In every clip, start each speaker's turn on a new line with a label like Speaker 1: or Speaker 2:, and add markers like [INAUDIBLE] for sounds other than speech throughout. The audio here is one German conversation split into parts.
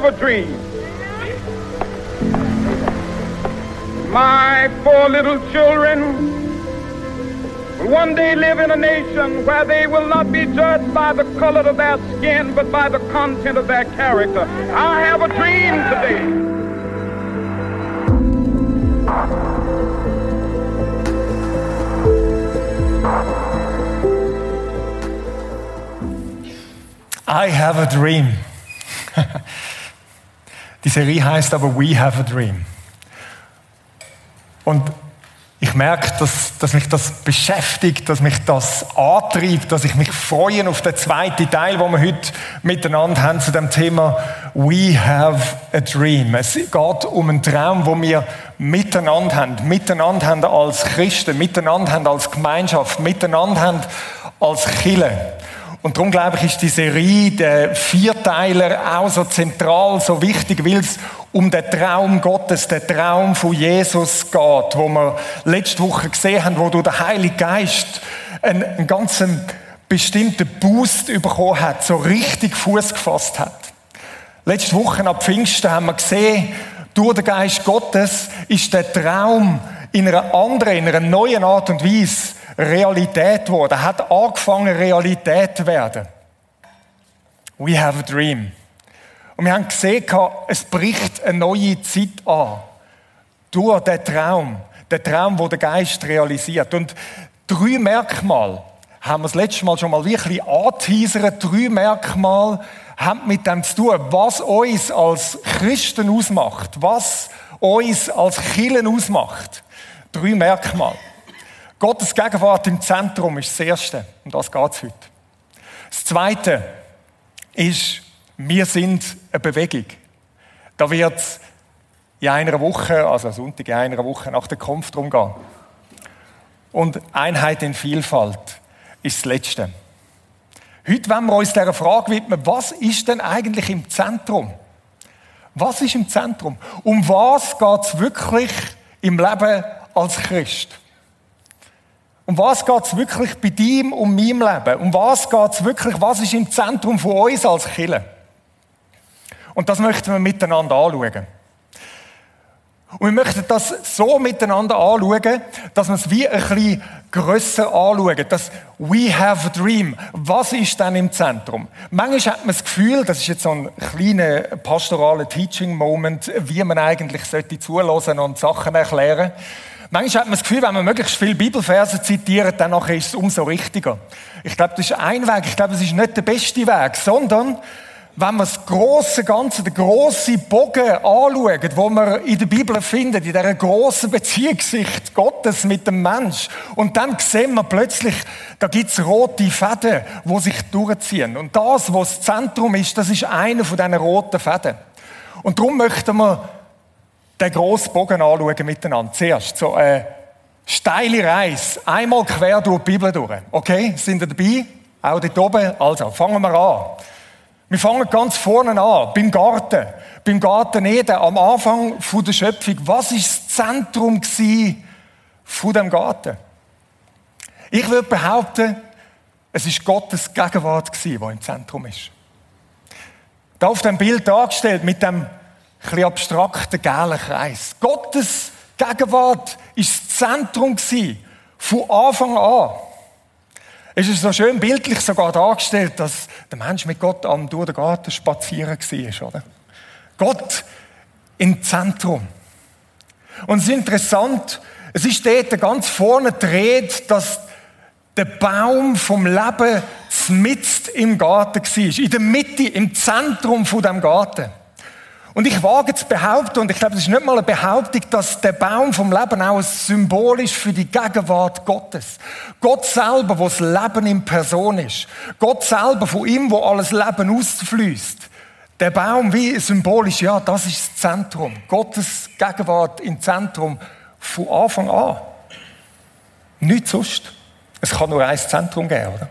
Speaker 1: have a dream. My four little children will one day live in a nation where they will not be judged by the color of their skin, but by the content of their character. I have a dream today.
Speaker 2: I have a dream. [LAUGHS] Die Serie heißt aber We have a dream. Und ich merke, dass, dass mich das beschäftigt, dass mich das antreibt, dass ich mich freue auf den zweiten Teil, wo wir heute miteinander haben zu dem Thema We have a dream. Es geht um einen Traum, wo wir miteinander haben, miteinander haben als Christen, miteinander haben als Gemeinschaft, miteinander haben als Kille. Und darum glaube ich, ist die Serie, der Vierteiler, auch so zentral, so wichtig, weil es um den Traum Gottes, den Traum von Jesus geht, wo wir letzte Woche gesehen haben, wo du der Heilige Geist einen, einen ganzen bestimmten Boost bekommen hat, so richtig Fuß gefasst hat. Letzte Woche ab Pfingsten haben wir gesehen, durch den Geist Gottes ist der Traum in einer anderen, in einer neuen Art und Weise Realität geworden. Hat angefangen, Realität zu werden. We have a dream. Und wir haben gesehen, es bricht eine neue Zeit an. Durch den Traum. Den Traum, wo der Geist realisiert. Und drei Merkmale haben wir das letzte Mal schon mal wirklich angeteasert. Drei Merkmale haben mit dem zu tun, was uns als Christen ausmacht. Was uns als Kirchen ausmacht. Drei Merkmale. Gottes Gegenwart im Zentrum ist das Erste. Und das geht es heute. Das Zweite ist, wir sind eine Bewegung. Da wird es in einer Woche, also Sonntag in einer Woche nach der Kampf drum gehen. Und Einheit in Vielfalt ist das Letzte. Heute wollen wir uns dieser Frage widmen, was ist denn eigentlich im Zentrum? Was ist im Zentrum? Um was geht es wirklich im Leben als Christ? Um was geht es wirklich bei dir und meinem Leben? Um was geht es wirklich? Was ist im Zentrum von uns als Killer? Und das möchten wir miteinander anschauen. Und wir möchten das so miteinander anschauen, dass wir es wie ein bisschen grösser anschauen. Das We have a dream. Was ist denn im Zentrum? Manchmal hat man das Gefühl, das ist jetzt so ein kleiner pastoraler Teaching-Moment, wie man eigentlich sollte und Sachen erklären sollte. Manchmal hat man das Gefühl, wenn man möglichst viele Bibelverse zitiert, dann ist es umso richtiger. Ich glaube, das ist ein Weg. Ich glaube, es ist nicht der beste Weg, sondern wenn man das große Ganze, den grossen Bogen anschaut, wo man in der Bibel findet, in dieser grossen Beziehungssicht Gottes mit dem Mensch, und dann sehen wir plötzlich, da gibt's rote Fäden, wo sich durchziehen. Und das, was das Zentrum ist, das ist einer von diesen roten Fäden. Und darum möchten wir den grossen Bogen anschauen miteinander. Zuerst so eine steile Reise, einmal quer durch die Bibel durch. Okay, sind ihr dabei? Auch dort oben? Also, fangen wir an. Wir fangen ganz vorne an, beim Garten. Beim Garten Eden, am Anfang der Schöpfung. Was ist das Zentrum von dem Garten? Ich würde behaupten, es ist Gottes Gegenwart die im Zentrum ist. Da auf dem Bild dargestellt mit dem bisschen abstrakten gelben Kreis. Gottes Gegenwart ist das Zentrum von Anfang an. Es ist so schön bildlich sogar dargestellt, dass der Mensch mit Gott am durch den Garten spazieren war, oder? Gott im Zentrum. Und es ist interessant, es ist dort ganz vorne dreht, dass der Baum vom Leben mitten im Garten war. In der Mitte, im Zentrum von dem Garten. Und ich wage zu behaupten, und ich glaube, es ist nicht mal eine Behauptung, dass der Baum vom Leben auch ein Symbol ist für die Gegenwart Gottes. Gott selber, wo das Leben in Person ist. Gott selber, von ihm, wo alles Leben ausfließt. Der Baum wie symbolisch, ja, das ist das Zentrum. Gottes Gegenwart im Zentrum von Anfang an. Nichts sonst. Es kann nur ein Zentrum geben, oder?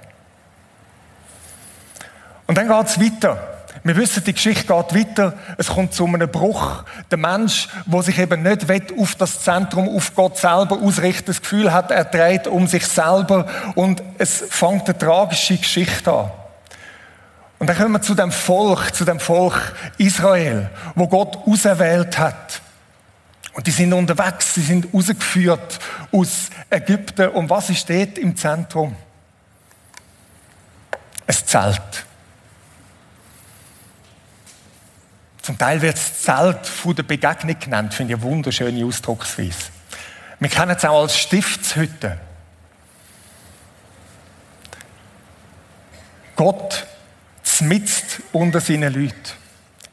Speaker 2: Und dann geht es weiter. Wir wissen, die Geschichte geht weiter. Es kommt zu einem Bruch. Der Mensch, der sich eben nicht auf das Zentrum, auf Gott selber ausrichtet, das Gefühl hat, er dreht um sich selber und es fängt eine tragische Geschichte an. Und dann kommen wir zu dem Volk, zu dem Volk Israel, wo Gott auserwählt hat. Und die sind unterwegs, sie sind rausgeführt aus Ägypten. Und was ist dort im Zentrum? Ein Zelt. Zum Teil wird das Zelt von der Begegnung genannt, finde ich eine wunderschöne Ausdrucksweise. Wir kennen es auch als Stiftshütte. Gott zmitzt unter seinen Leuten.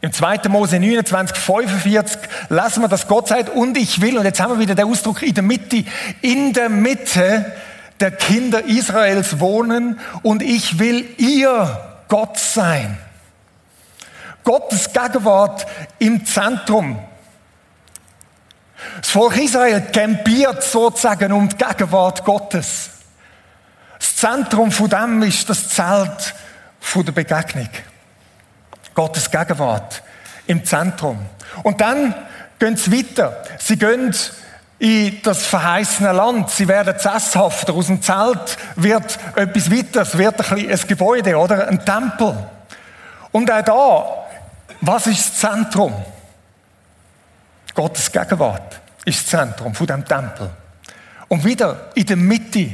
Speaker 2: Im 2. Mose 29, 45 lesen wir, dass Gott sagt, und ich will, und jetzt haben wir wieder den Ausdruck in der Mitte, in der Mitte der Kinder Israels wohnen und ich will ihr Gott sein. Gottes Gegenwart im Zentrum. Das Volk Israel campiert sozusagen um die Gegenwart Gottes. Das Zentrum von dem ist das Zelt der Begegnung. Gottes Gegenwart im Zentrum. Und dann gehen sie weiter. Sie gehen in das verheißene Land. Sie werden sesshafter. Aus dem Zelt wird etwas weiter. Es wird ein, ein Gebäude oder ein Tempel. Und auch da, was ist das Zentrum? Gottes Gegenwart ist das Zentrum von dem Tempel. Und wieder in der Mitte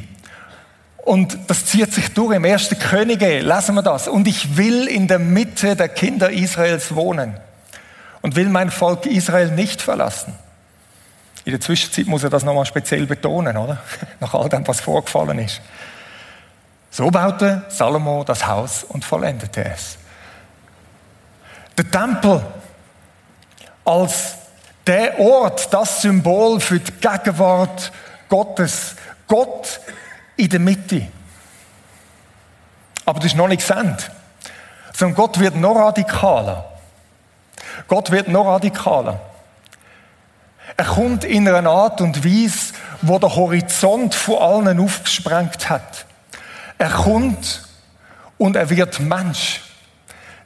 Speaker 2: und das zieht sich durch. Im ersten Könige lesen wir das. Und ich will in der Mitte der Kinder Israels wohnen und will mein Volk Israel nicht verlassen. In der Zwischenzeit muss er das nochmal speziell betonen, oder? [LAUGHS] Nach all dem, was vorgefallen ist. So baute Salomo das Haus und vollendete es. Der Tempel als der Ort, das Symbol für die Gegenwart Gottes. Gott in der Mitte. Aber das ist noch nicht gesendet. Sondern Gott wird noch radikaler. Gott wird noch radikaler. Er kommt in einer Art und Weise, wo der Horizont von allen aufgesprengt hat. Er kommt und er wird Mensch.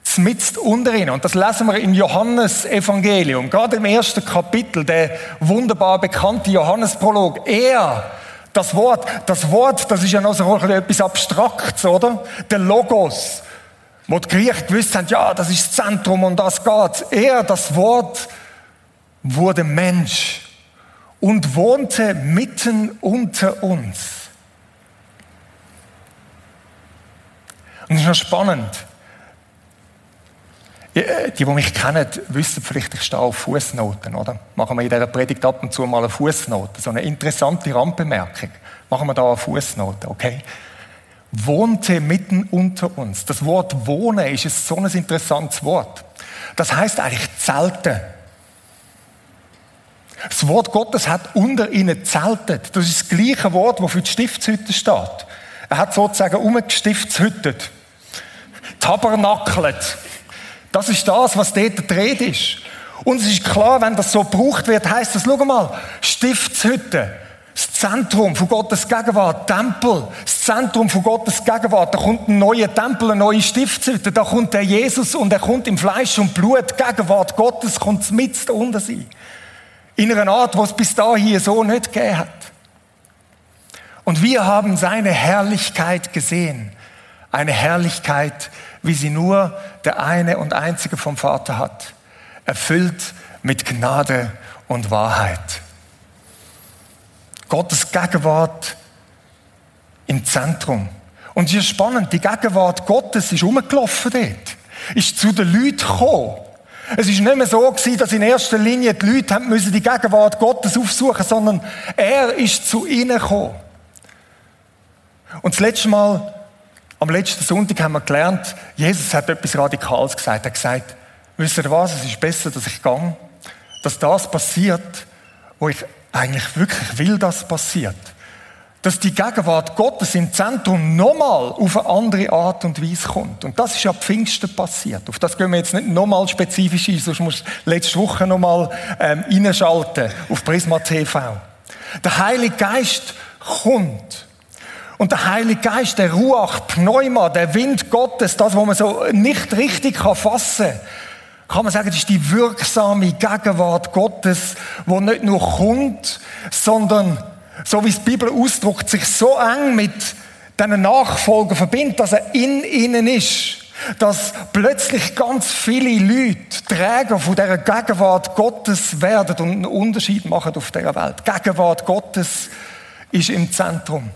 Speaker 2: Zmitzt unter ihnen. Und das lesen wir im Johannes-Evangelium. Gerade im ersten Kapitel, der wunderbar bekannte Johannes-Prolog. Er das Wort, das Wort, das ist ja noch so etwas Abstraktes, oder? Der Logos, wo die Griechen gewusst haben, ja, das ist das Zentrum und das geht. Er, das Wort, wurde Mensch und wohnte mitten unter uns. Und das ist noch spannend. Äh, die, die mich kennen, wissen vielleicht, ich stehe auf Fußnoten, oder? Machen wir in dieser Predigt ab und zu mal eine Fußnote. So eine interessante Randbemerkung. Machen wir da eine Fußnote, okay? Wohnte mitten unter uns. Das Wort wohnen ist ein so ein interessantes Wort. Das heißt eigentlich zelten. Das Wort Gottes hat unter ihnen zeltet. Das ist das gleiche Wort, das für die Stiftshütte steht. Er hat sozusagen umgestiftshüttet. Tabernakelt. Das ist das, was dort dreht ist. Und es ist klar, wenn das so gebraucht wird, heißt das, schau mal, Stiftshütte, das Zentrum von Gottes Gegenwart, Tempel, das Zentrum von Gottes Gegenwart, da kommt ein neuer Tempel, eine neue Stiftshütte, da kommt der Jesus und er kommt im Fleisch und Blut, Gegenwart Gottes kommt mit unter sie. In einer Art, was es bis dahin so nicht gegeben hat. Und wir haben seine Herrlichkeit gesehen. Eine Herrlichkeit, wie sie nur der eine und einzige vom Vater hat. Erfüllt mit Gnade und Wahrheit. Gottes Gegenwart im Zentrum. Und es ist spannend, die Gegenwart Gottes ist rumgelaufen dort. Ist zu den Leuten gekommen. Es ist nicht mehr so gewesen, dass in erster Linie die Leute haben müssen die Gegenwart Gottes aufsuchen, sondern er ist zu ihnen gekommen. Und das letzte Mal am letzten Sonntag haben wir gelernt, Jesus hat etwas Radikales gesagt. Er hat gesagt, wisst ihr was, es ist besser, dass ich gehe, dass das passiert, wo ich eigentlich wirklich will, dass passiert. Dass die Gegenwart Gottes im Zentrum nochmal auf eine andere Art und Weise kommt. Und das ist ja Pfingsten passiert. Auf das gehen wir jetzt nicht nochmal spezifisch ein, sonst musst du letzte Woche nochmal ähm, reinschalten auf Prisma TV. Der Heilige Geist kommt und der Heilige Geist, der Ruach, Pneuma, der Wind Gottes, das, was man so nicht richtig fassen kann, kann man sagen, das ist die wirksame Gegenwart Gottes, wo nicht nur kommt, sondern, so wie es die Bibel ausdrückt, sich so eng mit diesen Nachfolgern verbindet, dass er in ihnen ist. dass plötzlich ganz viele Leute Träger von dieser Gegenwart Gottes werden und einen Unterschied machen auf dieser Welt. Die Gegenwart Gottes ist im Zentrum.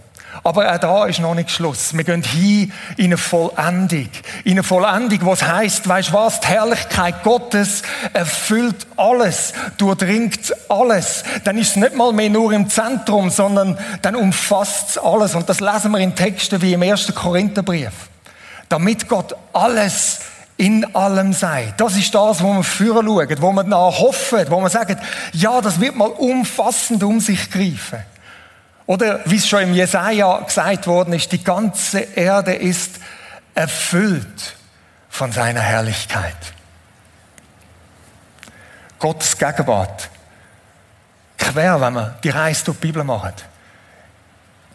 Speaker 2: Aber auch da ist noch nicht Schluss. Wir gehen hin in eine Vollendung. In eine Vollendung, was heißt, weißt was? Die Herrlichkeit Gottes erfüllt alles, durchdringt alles. Dann ist es nicht mal mehr nur im Zentrum, sondern dann umfasst es alles. Und das lesen wir in Texten wie im ersten Korintherbrief. Damit Gott alles in allem sei. Das ist das, wo wir führen schauen, wo wir nach hoffen, wo wir sagen, ja, das wird mal umfassend um sich greifen. Oder wie es schon im Jesaja gesagt worden ist, die ganze Erde ist erfüllt von seiner Herrlichkeit. Gottes Gegenwart. Quer, wenn wir die Reise durch die Bibel machen.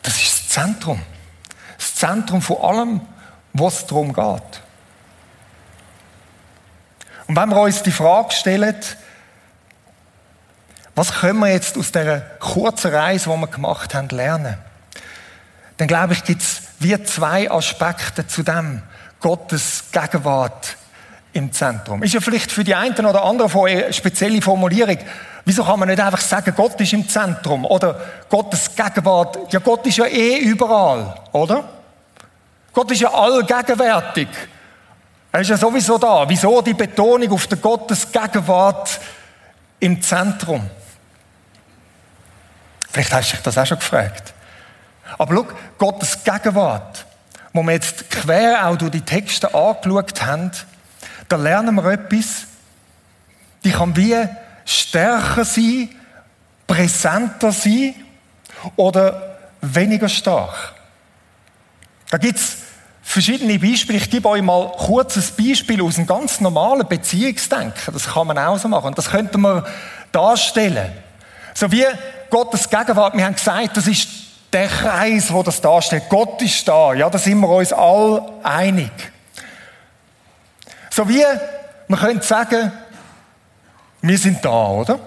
Speaker 2: Das ist das Zentrum. Das Zentrum von allem, was darum geht. Und wenn wir uns die Frage stellen, was können wir jetzt aus dieser kurzen Reise, die wir gemacht haben, lernen? Dann glaube ich, gibt es wie zwei Aspekte zu dem. Gottes Gegenwart im Zentrum. Ist ja vielleicht für die einen oder anderen eine spezielle Formulierung. Wieso kann man nicht einfach sagen, Gott ist im Zentrum? Oder Gottes Gegenwart. Ja, Gott ist ja eh überall, oder? Gott ist ja allgegenwärtig. Er ist ja sowieso da. Wieso die Betonung auf der Gottes Gegenwart im Zentrum? Vielleicht hast du dich das auch schon gefragt. Aber schau, Gottes Gegenwart, wo wir jetzt quer auch durch die Texte angeschaut haben, da lernen wir etwas, die kann wie stärker sein, präsenter sein oder weniger stark. Da gibt es verschiedene Beispiele. Ich gebe euch mal kurz ein Beispiel aus einem ganz normalen Beziehungsdenken. Das kann man auch so machen. Das könnte man darstellen. So wie Gottes Gegenwart, wir haben gesagt, das ist der Kreis, wo das darstellt. Gott ist da. Ja, da sind wir uns all einig. So wie, man könnte sagen, wir sind da, oder?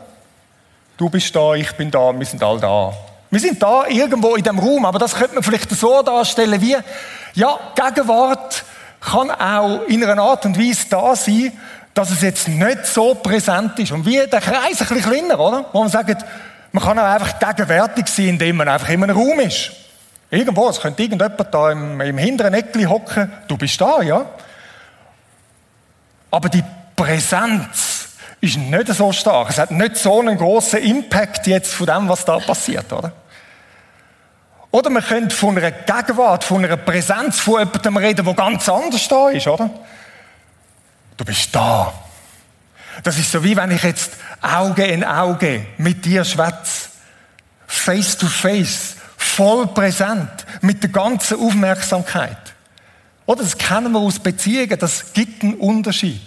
Speaker 2: Du bist da, ich bin da, wir sind all da. Wir sind da irgendwo in dem Raum, aber das könnte man vielleicht so darstellen wie, ja, Gegenwart kann auch in einer Art und Weise da sein, dass es jetzt nicht so präsent ist. Und wie der Kreis ein bisschen kleiner, oder? Wo man sagt, man kann auch einfach gegenwärtig sein, indem man einfach in einem Raum ist. Irgendwo, es könnte irgendjemand da im, im hinteren Eckli hocken. Du bist da, ja. Aber die Präsenz ist nicht so stark. Es hat nicht so einen großen Impact jetzt von dem, was da passiert, oder? Oder man könnte von einer Gegenwart, von einer Präsenz von jemandem reden, der ganz anders da ist, oder? Du bist da. Das ist so wie wenn ich jetzt Auge in Auge mit dir schwätze. Face to face. Voll präsent. Mit der ganzen Aufmerksamkeit. Oder das kennen wir aus Beziehungen. Das gibt einen Unterschied.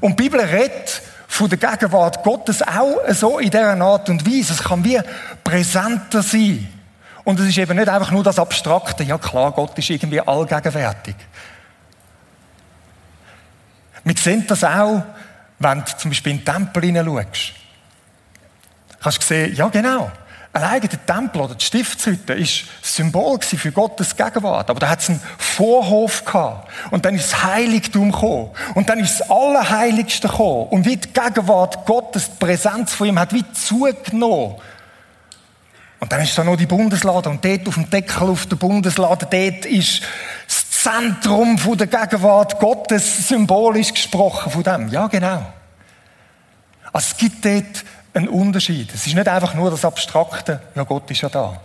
Speaker 2: Und die Bibel redet von der Gegenwart Gottes auch so in dieser Art und Weise. Es kann wie präsenter sein. Und es ist eben nicht einfach nur das Abstrakte. Ja klar, Gott ist irgendwie allgegenwärtig. Wir sehen das auch, wenn du zum Beispiel in den Tempel hineinschaust. Hast du sehen, ja genau, allein der Tempel oder die Stiftshütte ist Symbol für Gottes Gegenwart. Aber da hat es einen Vorhof gehabt. Und dann ist das Heiligtum gekommen. Und dann ist das Allerheiligste gekommen. Und wie die Gegenwart Gottes, die Präsenz von ihm hat wie zugenommen. Und dann ist da noch die Bundeslade. Und dort auf dem Deckel auf der Bundeslade, dort ist Zentrum der Gegenwart Gottes symbolisch gesprochen von dem. Ja, genau. Also es gibt dort einen Unterschied. Es ist nicht einfach nur das Abstrakte, ja, Gott ist ja da.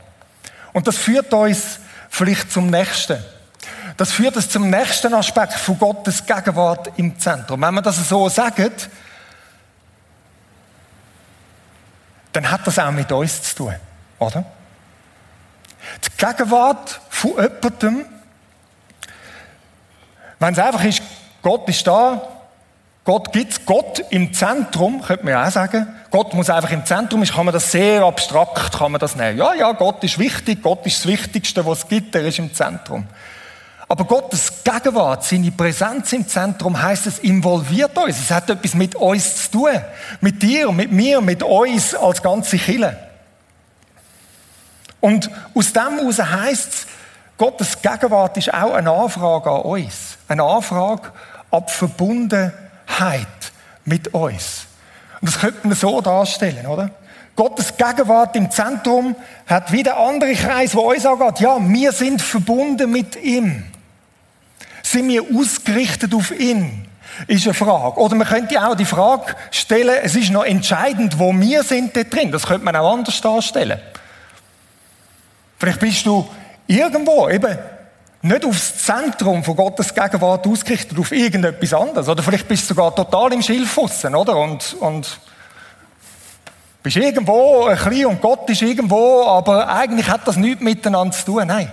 Speaker 2: Und das führt uns vielleicht zum nächsten. Das führt uns zum nächsten Aspekt von Gottes Gegenwart im Zentrum. Wenn man das so sagt, dann hat das auch mit uns zu tun, oder? Die Gegenwart von jemandem, wenn es einfach ist, Gott ist da, Gott gibt Gott im Zentrum, könnte man auch sagen. Gott muss einfach im Zentrum, ist, kann man das sehr abstrakt, kann man das nehmen. Ja, ja, Gott ist wichtig, Gott ist das Wichtigste, was es gibt, er ist im Zentrum. Aber Gottes Gegenwart, seine Präsenz im Zentrum, heißt es involviert uns. Es hat etwas mit uns zu tun. Mit dir, mit mir, mit uns als ganze Kille. Und aus dem heraus heisst es, Gottes Gegenwart ist auch eine Anfrage an uns. Eine Anfrage ab Verbundenheit mit uns. Und das könnte man so darstellen, oder? Gottes Gegenwart im Zentrum hat wieder andere Kreis, wo uns angeht. Ja, wir sind verbunden mit ihm. Sind wir ausgerichtet auf ihn? Ist eine Frage. Oder man könnte auch die Frage stellen, es ist noch entscheidend, wo wir sind da drin. Das könnte man auch anders darstellen. Vielleicht bist du irgendwo eben nicht aufs Zentrum von Gottes Gegenwart ausgerichtet, auf irgendetwas anderes. Oder vielleicht bist du sogar total im Schilfhussen, oder? Und, und bist irgendwo ein bisschen und Gott ist irgendwo, aber eigentlich hat das nichts miteinander zu tun. Nein.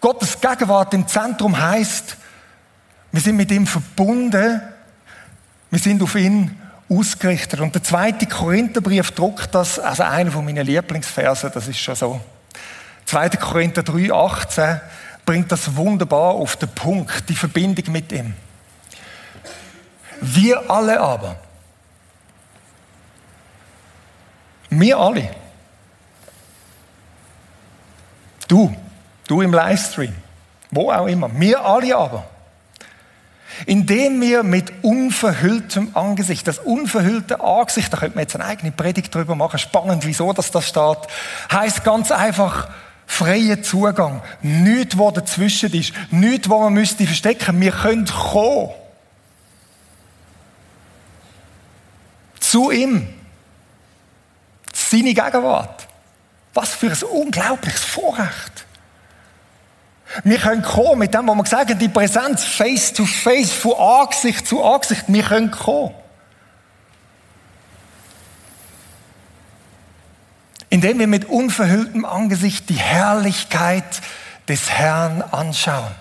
Speaker 2: Gottes Gegenwart im Zentrum heißt, wir sind mit ihm verbunden, wir sind auf ihn ausgerichtet. Und der zweite Korintherbrief druckt das, also einer von meinen Lieblingsversen, das ist schon so. 2. Korinther 3, 18 bringt das wunderbar auf den Punkt, die Verbindung mit ihm. Wir alle aber, Wir alle. Du, du im Livestream, wo auch immer. Wir alle aber. Indem wir mit unverhülltem Angesicht, das unverhüllte Angesicht, da könnte man jetzt eine eigene Predigt drüber machen, spannend, wieso das da steht, heißt ganz einfach, freier Zugang. Nichts, wo dazwischen ist. Nichts, wo man müsste verstecken. Wir können kommen. Zu ihm seine Gegenwart. Was für ein unglaubliches Vorrecht. Wir können kommen mit dem, was wir haben, die Präsenz face to face, von Angesicht zu Angesicht. Wir können kommen. Indem wir mit unverhülltem Angesicht die Herrlichkeit des Herrn anschauen.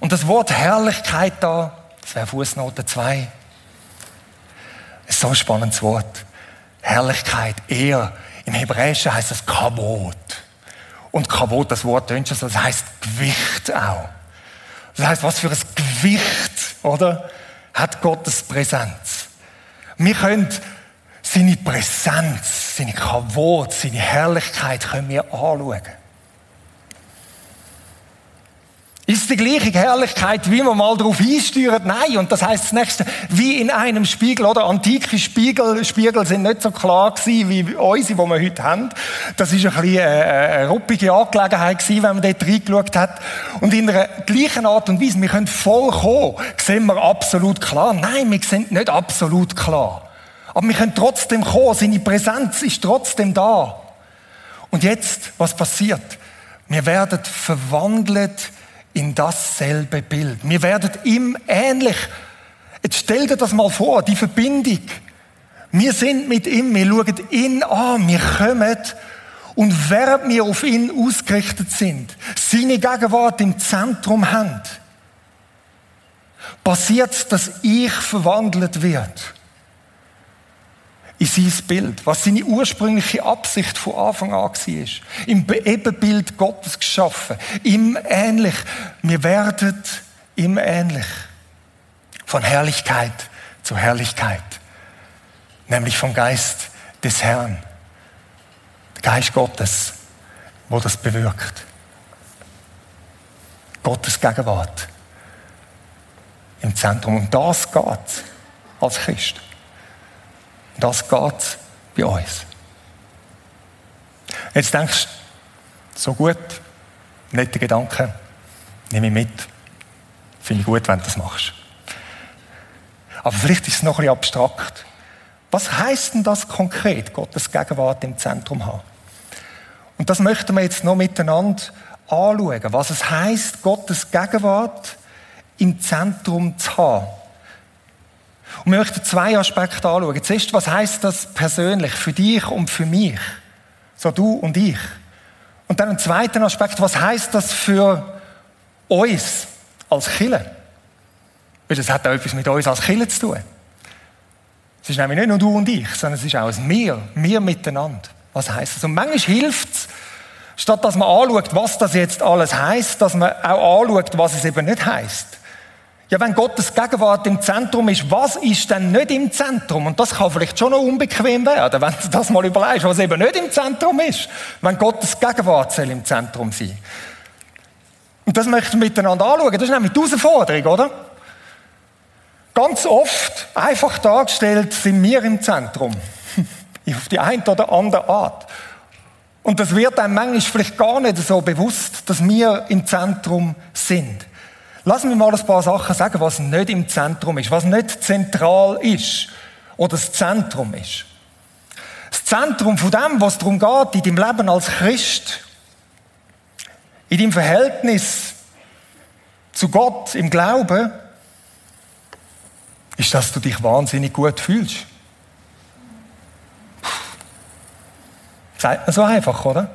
Speaker 2: Und das Wort Herrlichkeit da, das wäre Fußnote 2, ist so ein spannendes Wort. Herrlichkeit, Ehr. Im Hebräischen heißt das Kavod. Und Kavod, das Wort tönt das heißt Gewicht auch. Das heißt, was für ein Gewicht, oder? Hat Gottes Präsenz. Wir können seine Präsenz, seine Kavod, seine Herrlichkeit können wir anschauen. Ist die gleiche Herrlichkeit, wie man mal darauf einsteuert? Nein. Und das heißt das nächste, wie in einem Spiegel, oder? Antike Spiegel, Spiegel sind nicht so klar gewesen, wie unsere, die wir heute haben. Das ist ein bisschen eine, eine ruppige Angelegenheit gewesen, wenn man dort reingeschaut hat. Und in einer gleichen Art und Weise, wir können vollkommen, sehen wir absolut klar. Nein, wir sind nicht absolut klar. Aber wir können trotzdem kommen. Seine Präsenz ist trotzdem da. Und jetzt, was passiert? Wir werden verwandelt in dasselbe Bild. Wir werden ihm ähnlich. Jetzt stell dir das mal vor, die Verbindung. Wir sind mit ihm, wir schauen ihn an, wir kommen und während wir auf ihn ausgerichtet sind, seine Gegenwart im Zentrum haben, passiert, dass ich verwandelt wird in sein Bild, was seine ursprüngliche Absicht von Anfang an war. Im Ebenbild Gottes geschaffen, ihm ähnlich. Wir werden ihm ähnlich. Von Herrlichkeit zu Herrlichkeit. Nämlich vom Geist des Herrn. Der Geist Gottes, wo das bewirkt. Gottes Gegenwart im Zentrum. Und das geht als Christ. Das geht bei uns. Jetzt denkst du, so gut, nette Gedanken, nehme ich mit. Finde ich gut, wenn du das machst. Aber vielleicht ist es noch ein bisschen abstrakt. Was heißt denn das konkret, Gottes Gegenwart im Zentrum haben? Und das möchten wir jetzt noch miteinander anschauen, was es heißt, Gottes Gegenwart im Zentrum zu haben. Und wir möchten zwei Aspekte anschauen. Zuerst, was heißt das persönlich für dich und für mich? So du und ich. Und dann ein zweiter Aspekt, was heißt das für uns als Killer? Weil das hat auch etwas mit uns als Killer zu tun. Es ist nämlich nicht nur du und ich, sondern es ist auch ein Wir, wir miteinander. Was heißt das? Und manchmal hilft es, statt dass man anschaut, was das jetzt alles heißt, dass man auch anschaut, was es eben nicht heißt. Ja, wenn Gottes Gegenwart im Zentrum ist, was ist denn nicht im Zentrum? Und das kann vielleicht schon noch unbequem werden, wenn du das mal überlegst, was eben nicht im Zentrum ist, wenn Gottes Gegenwart soll im Zentrum sein. Und das möchten wir miteinander anschauen. Das ist nämlich die Herausforderung, oder? Ganz oft, einfach dargestellt, sind wir im Zentrum. [LAUGHS] Auf die eine oder andere Art. Und das wird einem manchmal vielleicht gar nicht so bewusst, dass wir im Zentrum sind. Lass mich mal ein paar Sachen sagen, was nicht im Zentrum ist, was nicht zentral ist oder das Zentrum ist. Das Zentrum von dem, was darum geht, in deinem Leben als Christ, in deinem Verhältnis zu Gott im Glauben, ist, dass du dich wahnsinnig gut fühlst. Sagt man so einfach, oder?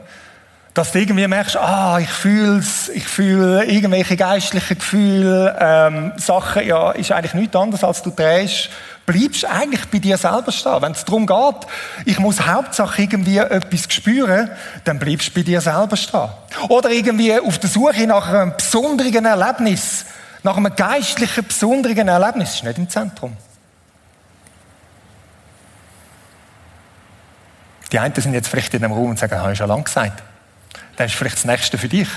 Speaker 2: Dass du irgendwie merkst, ah, ich fühl's, ich fühle irgendwelche geistlichen Gefühle, ähm, Sachen, ja, ist eigentlich nichts anderes, als du drehst, bleibst eigentlich bei dir selber stehen. Wenn es darum geht, ich muss Hauptsache irgendwie etwas spüren, dann bleibst du bei dir selber stehen. Oder irgendwie auf der Suche nach einem besonderen Erlebnis, nach einem geistlichen, besonderen Erlebnis, ist nicht im Zentrum. Die einen sind jetzt vielleicht in einem Raum und sagen, habe ich schon lange gesagt. Das ist vielleicht das Nächste für dich.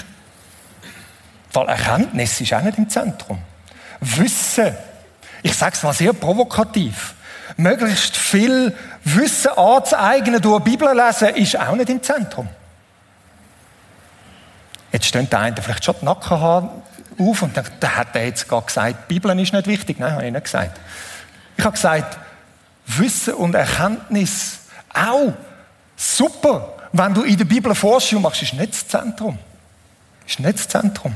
Speaker 2: Weil Erkenntnis ist auch nicht im Zentrum. Wissen, ich sage es mal sehr provokativ, möglichst viel Wissen anzueignen durch Bibel lesen, ist auch nicht im Zentrum. Jetzt stehen der eine vielleicht schon die Nackenhaare auf und denkt, der hat er jetzt gerade gesagt, die Bibel ist nicht wichtig. Nein, habe ich nicht gesagt. Ich habe gesagt, Wissen und Erkenntnis auch Super, wenn du in der Bibel Forschung machst, ist nicht das Zentrum. Ist nicht das Zentrum.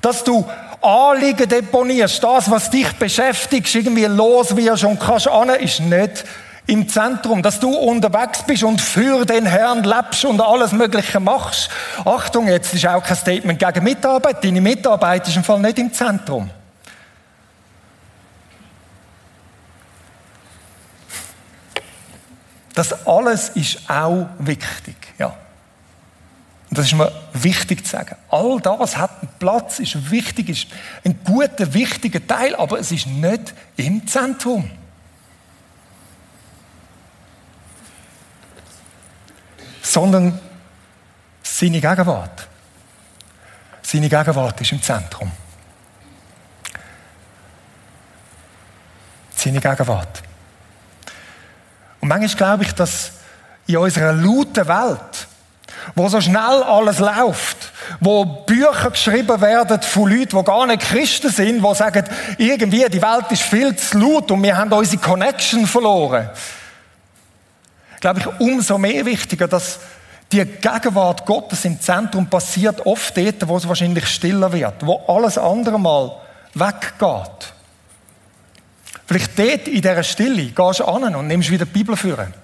Speaker 2: Dass du Anliegen deponierst, das, was dich beschäftigt, irgendwie los wirst und kannst an, ist nicht im Zentrum. Dass du unterwegs bist und für den Herrn lebst und alles Mögliche machst. Achtung, jetzt ist auch kein Statement gegen Mitarbeit. Deine Mitarbeit ist im Fall nicht im Zentrum. Das alles ist auch wichtig. Ja. Und das ist mir wichtig zu sagen. All das hat einen Platz, ist wichtig, ist ein guter, wichtiger Teil, aber es ist nicht im Zentrum. Sondern seine Gegenwart. Seine Gegenwart ist im Zentrum. Seine Gegenwart. Und manchmal glaube ich, dass in unserer lauten Welt, wo so schnell alles läuft, wo Bücher geschrieben werden von Leuten, die gar nicht Christen sind, die sagen, irgendwie, die Welt ist viel zu laut und wir haben unsere Connection verloren. Glaube ich, umso mehr wichtiger, dass die Gegenwart Gottes im Zentrum passiert oft dort, wo es wahrscheinlich stiller wird, wo alles andere mal weggeht. Vielleicht dort in dieser Stille gehst du an und nimmst wieder die Bibel führen.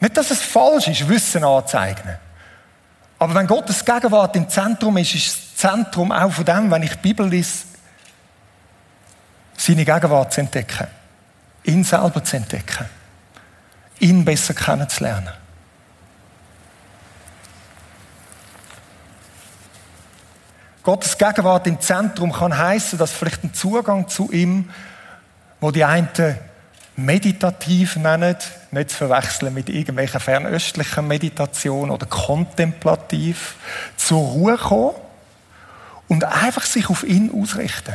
Speaker 2: Nicht, dass es falsch ist, Wissen anzuzeigen. Aber wenn Gottes Gegenwart im Zentrum ist, ist das Zentrum auch von dem, wenn ich die Bibel lese, seine Gegenwart zu entdecken. Ihn selber zu entdecken. Ihn besser kennenzulernen. Gottes Gegenwart im Zentrum kann heißen, dass vielleicht ein Zugang zu ihm, wo die einen meditativ nennen, nicht zu verwechseln mit irgendwelchen fernöstlichen Meditation oder kontemplativ, zur Ruhe kommen und einfach sich auf ihn ausrichten.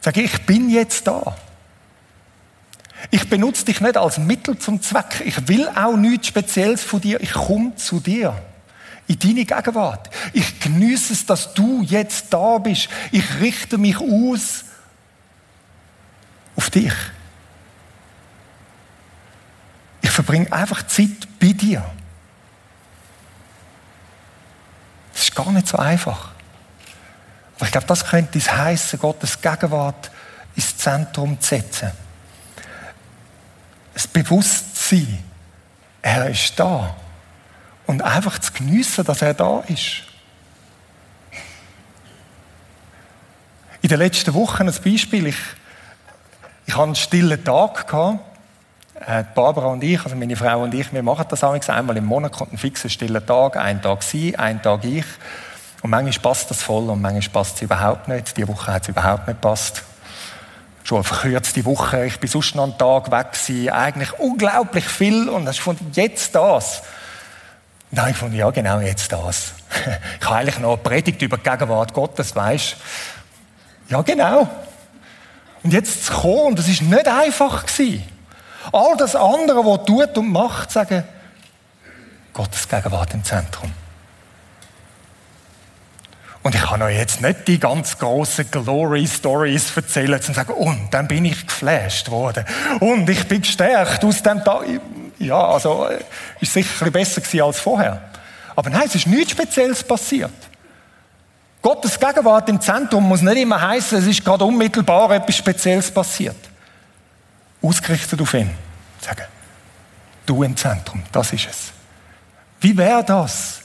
Speaker 2: Sage ich bin jetzt da. Ich benutze dich nicht als Mittel zum Zweck. Ich will auch nichts Spezielles von dir. Ich komme zu dir in deine Gegenwart. Ich genieße es, dass du jetzt da bist. Ich richte mich aus auf dich. Ich verbringe einfach Zeit bei dir. Es ist gar nicht so einfach. Aber ich glaube, das könnte es heißen, Gottes Gegenwart ins Zentrum zu setzen. Das Bewusstsein, er ist da und einfach zu geniessen, dass er da ist. In den letzten Wochen ein Beispiel. Ich, ich hatte einen stillen Tag. Gehabt. Äh, Barbara und ich, also meine Frau und ich, wir machen das einmal. Einmal im Monat kommt ein fixer stiller Tag. Ein Tag sie, ein Tag ich. Und manchmal passt das voll und manchmal passt es überhaupt nicht. Diese Woche hat es überhaupt nicht passt. Schon eine verkürzte Woche. Ich bin sonst noch einen Tag weg gewesen. Eigentlich unglaublich viel. Und dann fand jetzt das. Nein, ich fand, ja, genau, jetzt das. [LAUGHS] Ich habe eigentlich noch eine Predigt über die Gegenwart Gottes, weißt Ja, genau. Und jetzt zu kommen, und das ist nicht einfach gewesen. All das andere, was tut und macht, sagen, Gottes Gegenwart im Zentrum. Und ich kann euch jetzt nicht die ganz grossen Glory-Stories erzählen und sagen, und dann bin ich geflasht worden. Und ich bin gestärkt aus dem Tag. Ja, also, äh, ist sicher besser gewesen als vorher. Aber nein, es ist nichts Spezielles passiert. Gottes Gegenwart im Zentrum muss nicht immer heißen, es ist gerade unmittelbar etwas Spezielles passiert. Ausgerichtet auf ihn. Sagen, du im Zentrum, das ist es. Wie wäre das,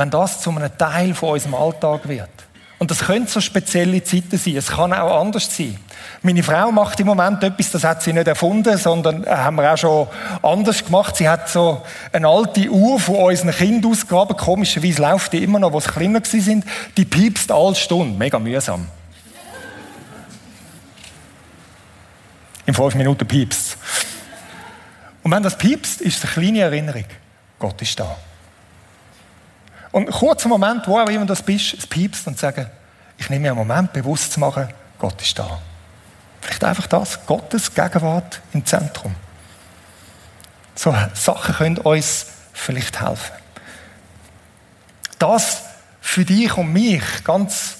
Speaker 2: wenn das zu einem Teil von unserem Alltag wird. Und das können so spezielle Zeiten sein. Es kann auch anders sein. Meine Frau macht im Moment etwas, das hat sie nicht erfunden, sondern äh, haben wir auch schon anders gemacht. Sie hat so eine alte Uhr von unseren Kindern ausgegraben. Komischerweise läuft die immer noch, wo sie kleiner sind. Die piepst alle Stunden. Mega mühsam. In fünf Minuten piepst Und wenn das piepst, ist es eine kleine Erinnerung. Gott ist da. Und einen kurzen Moment, wo auch immer das bist, es piepst und sagen, ich nehme mir einen Moment bewusst zu machen, Gott ist da. Vielleicht einfach das, Gottes Gegenwart im Zentrum. So Sachen können uns vielleicht helfen. Das für dich und mich ganz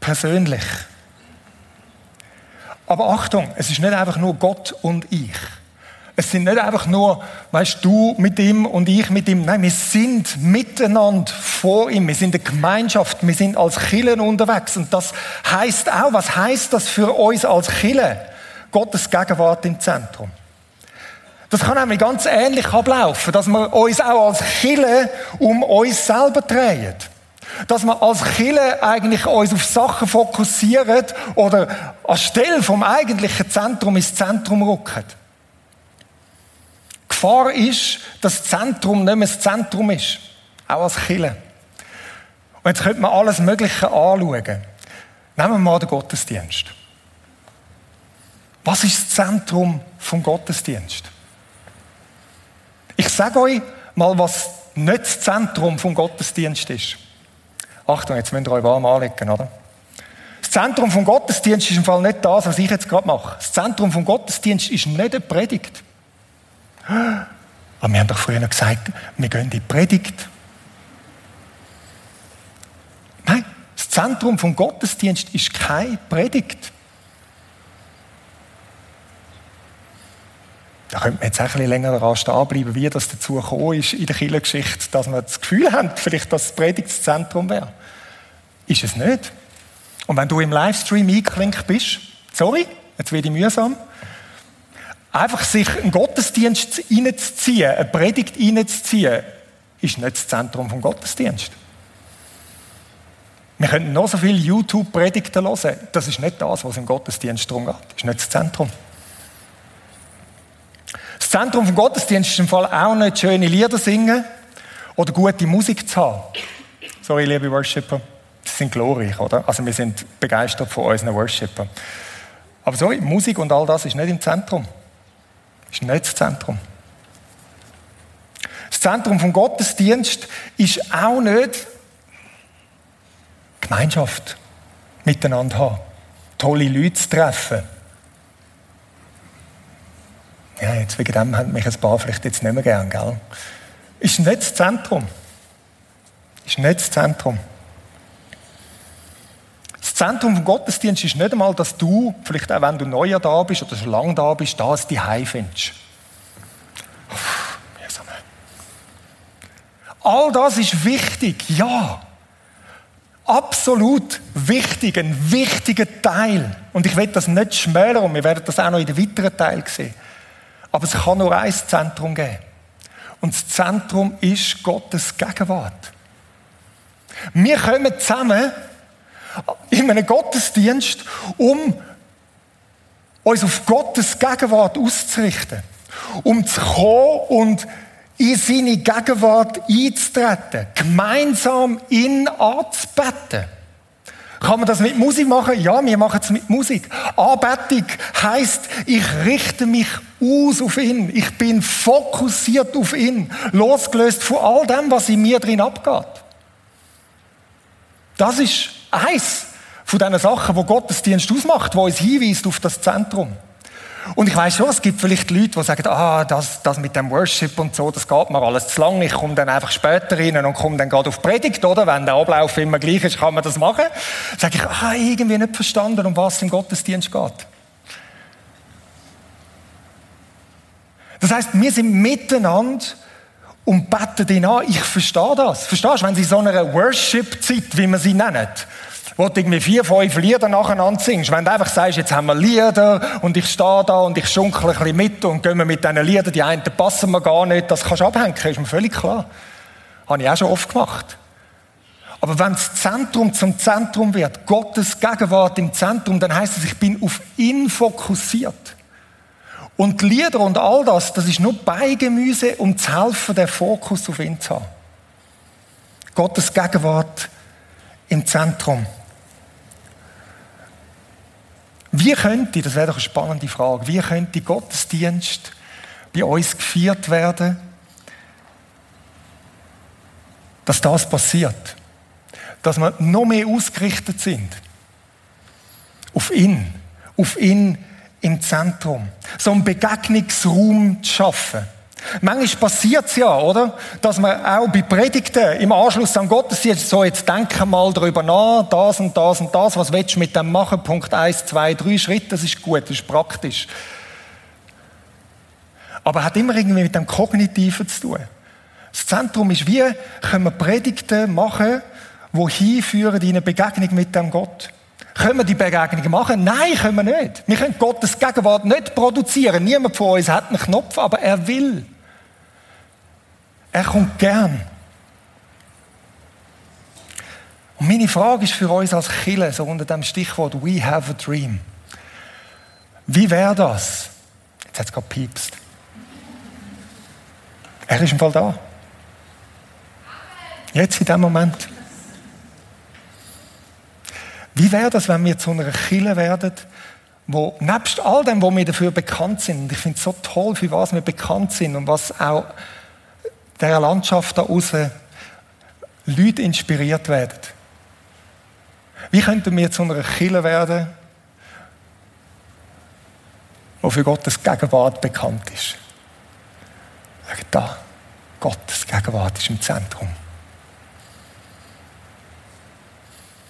Speaker 2: persönlich. Aber Achtung, es ist nicht einfach nur Gott und ich. Es sind nicht einfach nur, weißt du mit ihm und ich mit ihm. Nein, wir sind miteinander vor ihm. Wir sind eine Gemeinschaft. Wir sind als Killen unterwegs. Und das heißt auch, was heißt das für uns als Killen? Gottes Gegenwart im Zentrum. Das kann nämlich ganz ähnlich ablaufen, dass wir uns auch als Kille um uns selber drehen. Dass wir als Kille eigentlich uns auf Sachen fokussieren oder anstelle vom eigentlichen Zentrum ins Zentrum rücken. Gefahr ist, dass das Zentrum nicht mehr das Zentrum ist. Auch als Kille. Und jetzt könnte man alles Mögliche anschauen. Nehmen wir mal den Gottesdienst. Was ist das Zentrum vom Gottesdienst? Ich sage euch mal, was nicht das Zentrum vom Gottesdienst ist. Achtung, jetzt müsst ihr euch warm anlegen, oder? Das Zentrum vom Gottesdienst ist im Fall nicht das, was ich jetzt gerade mache. Das Zentrum vom Gottesdienst ist nicht eine Predigt. Aber wir haben doch früher noch gesagt, wir gehen in die Predigt. Nein, das Zentrum vom Gottesdienst ist keine Predigt. Da könnte man jetzt auch ein bisschen länger daran stehen bleiben, wie das dazu gekommen ist in der Kirchengeschichte, dass wir das Gefühl haben, vielleicht, dass das Predigt das Zentrum wäre. Ist es nicht. Und wenn du im Livestream eingeklinkt bist, sorry, jetzt werde ich mühsam, Einfach sich einen Gottesdienst reinzuziehen, eine Predigt reinzuziehen, ist nicht das Zentrum vom Gottesdienst. Wir können noch so viele YouTube-Predigten hören. Das ist nicht das, was im Gottesdienst darum geht. Das ist nicht das Zentrum. Das Zentrum vom Gottesdienst ist im Fall auch nicht schöne Lieder singen oder gute Musik zu haben. Sorry, liebe Worshipper. Das sind glorreich, oder? Also wir sind begeistert von unseren Worshipper. Aber sorry, Musik und all das ist nicht im Zentrum ist nicht das Zentrum. Das Zentrum vom Gottesdienst ist auch nicht Gemeinschaft miteinander haben, tolle Leute zu treffen. Ja, jetzt wegen dem haben mich ein paar vielleicht jetzt nicht mehr gern, gell? Ist nicht das Zentrum. Ist nicht das Zentrum. Das Zentrum vom Gottesdienst ist nicht einmal, dass du, vielleicht auch wenn du neuer da bist oder schon lange da bist, das die findest. All das ist wichtig, ja. Absolut wichtig, ein wichtiger Teil. Und ich will das nicht schmälern wir werden das auch noch in den weiteren Teil sehen. Aber es kann nur ein Zentrum geben. Und das Zentrum ist Gottes Gegenwart. Wir kommen zusammen in einem Gottesdienst, um uns auf Gottes Gegenwart auszurichten. Um zu kommen und in seine Gegenwart einzutreten, gemeinsam ihn anzubeten. Kann man das mit Musik machen? Ja, wir machen es mit Musik. Anbetung heißt, ich richte mich aus auf ihn. Ich bin fokussiert auf ihn, losgelöst von all dem, was in mir drin abgeht. Das ist eins von diesen Sachen, wo Gottesdienst ausmacht, wo uns hinweist auf das Zentrum. Und ich weiß schon, es gibt vielleicht Leute, die sagen, ah, das, das mit dem Worship und so, das geht mir alles zu lang. Ich komme dann einfach später rein und komme dann gerade auf Predigt, oder? Wenn der Ablauf immer gleich ist, kann man das machen. Sage ich, ah, irgendwie nicht verstanden, um was im Gottesdienst geht. Das heißt, wir sind miteinander und beten ihn an. Ich verstehe das. Verstehst du, wenn sie so einer Worship-Zeit, wie man sie nennt, wo du irgendwie vier, fünf Lieder nacheinander singst. Wenn du einfach sagst, jetzt haben wir Lieder und ich stehe da und ich schunkel ein bisschen mit und gehen wir mit diesen Liedern, die einen passen mir gar nicht, das kannst du abhängen, ist mir völlig klar. Habe ich auch schon oft gemacht. Aber wenn das Zentrum zum Zentrum wird, Gottes Gegenwart im Zentrum, dann heißt es, ich bin auf ihn fokussiert. Und Lieder und all das, das ist nur Beigemüse, um zu helfen, den Fokus auf ihn zu haben. Gottes Gegenwart im Zentrum. Wie könnte, das wäre doch eine spannende Frage, wie könnte Gottesdienst bei uns gefeiert werden, dass das passiert? Dass wir noch mehr ausgerichtet sind auf ihn, auf ihn im Zentrum. So einen Begegnungsraum zu schaffen. Manchmal passiert es ja, oder? Dass man auch bei Predigten im Anschluss an Gottesdienst so, jetzt denken mal darüber nach, das und das und das, was willst du mit dem machen? Punkt 1, 2, 3 Schritte, das ist gut, das ist praktisch. Aber hat immer irgendwie mit dem Kognitiven zu tun. Das Zentrum ist, wie können wir Predigten machen, die hinführen in eine Begegnung mit dem Gott. Können wir die Begegnung machen? Nein, können wir nicht. Wir können Gottes Gegenwart nicht produzieren. Niemand von uns hat einen Knopf, aber er will. Er kommt gern. Und meine Frage ist für uns als Chile, so unter dem Stichwort We have a dream. Wie wäre das? Jetzt hat es gerade piepst. Er ist im Fall da. Jetzt in dem Moment. Wie wäre das, wenn wir zu einer Kille werden, wo nebst all dem, wo wir dafür bekannt sind, und ich finde es so toll, für was wir bekannt sind und was auch dieser Landschaft da außen Leute inspiriert werden. Wie könnten wir zu einer Kille werden, die für Gottes Gegenwart bekannt ist? Sagen da, Gottes Gegenwart ist im Zentrum.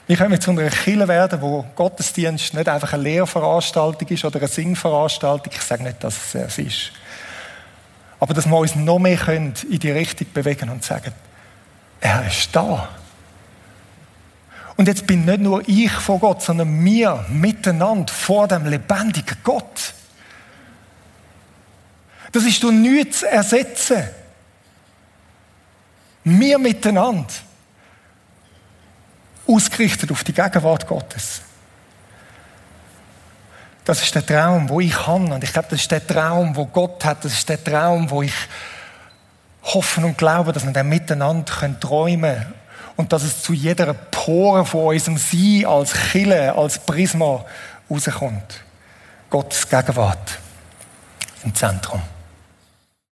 Speaker 2: Wie können wir zu einer Kille werden, wo Gottesdienst nicht einfach eine Lehrveranstaltung ist oder eine Singveranstaltung? Ich sage nicht, dass es ist. Aber dass wir uns noch mehr können in die Richtung bewegen und sagen, er ist da. Und jetzt bin nicht nur ich vor Gott, sondern wir miteinander vor dem lebendigen Gott. Das ist durch nichts zu ersetzen. Wir miteinander. Ausgerichtet auf die Gegenwart Gottes. Das ist der Traum, wo ich habe. Und ich glaube, das ist der Traum, wo Gott hat. Das ist der Traum, wo ich hoffe und glaube, dass wir dann miteinander träumen können. Und dass es zu jeder Pore von unserem Sein als Chille, als Prisma rauskommt. Gottes Gegenwart im Zentrum.